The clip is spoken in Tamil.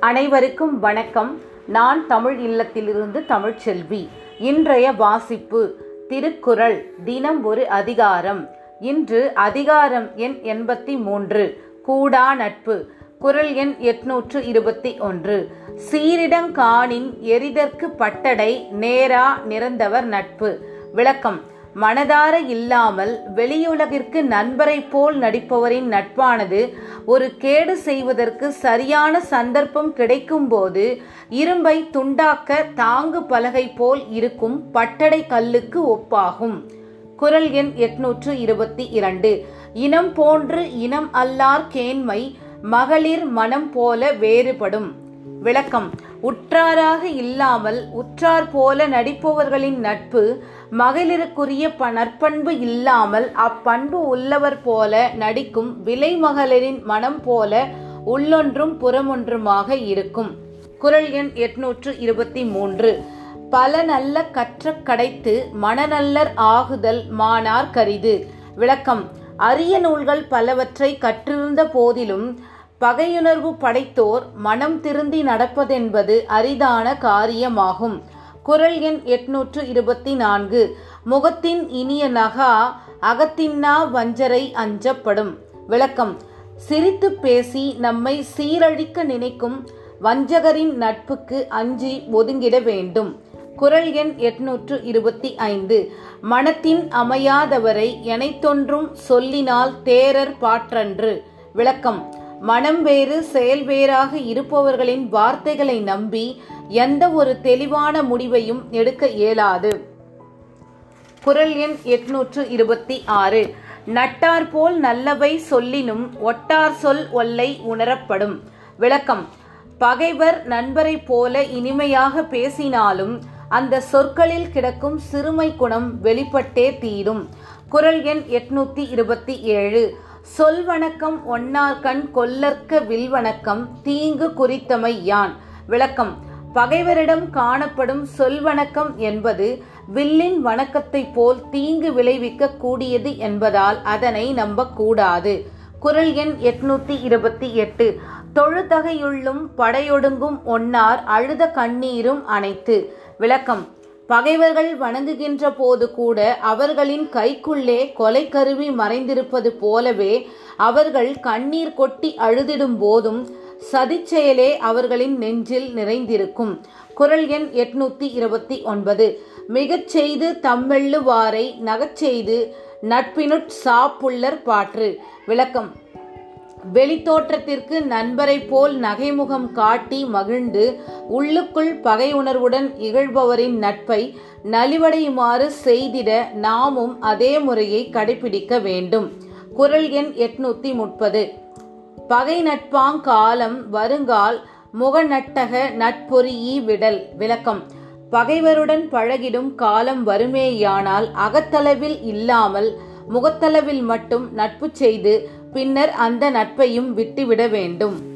அனைவருக்கும் வணக்கம். நான் தமிழ் இல்லத்திலிருந்து தமிழ்ச்செல்வி இன்றைய வாசிப்பு திருக்குறள் தினம் ஒரு அதிகாரம். இன்று அதிகாரம் எண் எண்பத்தி மூன்று கூடா நட்பு. குரல் எண் எட்நூற்று இருபத்தி ஒன்று. சீரிடங்காணின் எரிதற்கு பட்டடை நேரா நிறந்தவர் நட்பு. விளக்கம் மனதார இல்லாமல் வெளியுலகிற்கு நண்பரைப் போல் நடிப்பவரின் நட்பானது ஒரு கேடு செய்வதற்கு சரியான சந்தர்ப்பம் கிடைக்கும்போது இரும்பை துண்டாக்க தாங்கு பலகை போல் இருக்கும் பட்டடை கல்லுக்கு ஒப்பாகும். குரல் எண் எட்நூற்று இருபத்தி இரண்டு. இனம் போன்று இனம் அல்லார் கேண்மை மகளிர் மனம் போல வேறுபடும். விளக்கம். உற்றாராக இல்லாமல் உற்றார் போல நடிப்பவர்களின் நட்பு மகளிருக்குரிய ப நற்பண்பு இல்லாமல் அப்பண்பு உள்ளவர் போல நடிக்கும் விலை மகளிரின் மனம் போல உள்ளொன்றும் புறமொன்றுமாக இருக்கும். குரல் எண் எட்நூற்று இருபத்தி மூன்று. பல நல்ல கற்ற கடைத்து மனநல்லர் ஆகுதல் மானார் கரிது. விளக்கம். அரிய நூல்கள் பலவற்றை கற்றிருந்த போதிலும் பகையுணர்வு படைத்தோர் மனம் திருந்தி நடப்பதென்பது அரிதான காரியமாகும். குரல் எண் எட்நூற்று இருபத்தி நான்கு முகத்தின் இனிய நகா அகத்தின்னா வஞ்சரை அஞ்சப்படும். விளக்கம். சிரித்து பேசி நம்மை சீரழிக்க நினைக்கும் வஞ்சகரின் நட்புக்கு அஞ்சி ஒதுங்கிட வேண்டும். குரல் எண் எட்நூற்று இருபத்தி ஐந்து மனத்தின் அமையாதவரை எனைத்தொன்றும் சொல்லினால் தேரர் பாற்றன்று. விளக்கம். மனம் வேறு செயல் வேறாக இருப்பவர்களின் வார்த்தைகளை நம்பி எந்த ஒரு தெளிவான முடிவையும் எடுக்க இயலாது. குரல் எண் எட்நூற்று இருபத்தி ஆறு. நட்டார் போல் நல்லவை சொல்லினும் ஒட்டார் சொல் ஒல்லை உணரப்படும். விளக்கம். பகைவர் நண்பரைப் போல இனிமையாக பேசினாலும் அந்த சொற்களில் கிடக்கும் சிறுமை குணம் வெளிப்பட்டே தீரும். குரல் எண் எட்நூத்தி இருபத்தி ஏழு. சொல் வணக்கம் ஒன்னார்கண் கொல்லற்க வில்வணக்கம் தீங்கு குறித்தமை யான்? விளக்கம். பகைவரிடம் காணப்படும் சொல் வணக்கம் என்பது வில்லின் வணக்கத்தைப் போல் தீங்கு விளைவிக்க கூடியது என்பதால் அதனை நம்பக்கூடாது குரல் எண் எட்நூத்தி இருபத்தி எட்டு. தொழுதகையுள்ளும் படையொடுங்கும் ஒன்னார் அழுத கண்ணீரும் அனைத்து விளக்கம். பகைவர்கள் வணங்குகின்ற போது கூட அவர்களின் கைக்குள்ளே கொலை கருவி மறைந்திருப்பது போலவே அவர்கள் கண்ணீர் கொட்டி அழுதிடும் போதும் சதிச்செயலே அவர்களின் நெஞ்சில் நிறைந்திருக்கும். குரல் எண் எட்நூத்தி இருபத்தி ஒன்பது. மிகச் செய்து தம்மெள்ளுவாரை நகச்செய்து நட்பினுட் சாப்புள்ளர் பாற்று. விளக்கம். வெளித்தோற்றத்திற்கு நண்பரை போல் நகைமுகம் காட்டி மகிழ்ந்து உள்ளுக்குள் பகை உணர்வுடன் இகழ்பவரின் நட்பை நலிவடையுமாறு செய்திட நாமும் அதே முறையை கடைபிடிக்க வேண்டும். குரல் எண் எட்நூத்தி முப்பது. பகை நட்பாங் காலம் வருங்கால் முகநட்டக நட்பொறியி விடல். விளக்கம். பகைவருடன் பழகிடும் காலம் வருமேயானால் அகத்தளவில் இல்லாமல் முகத்தளவில் மட்டும் நட்பு செய்து பின்னர் அந்த நட்பையும் விட்டுவிட வேண்டும்.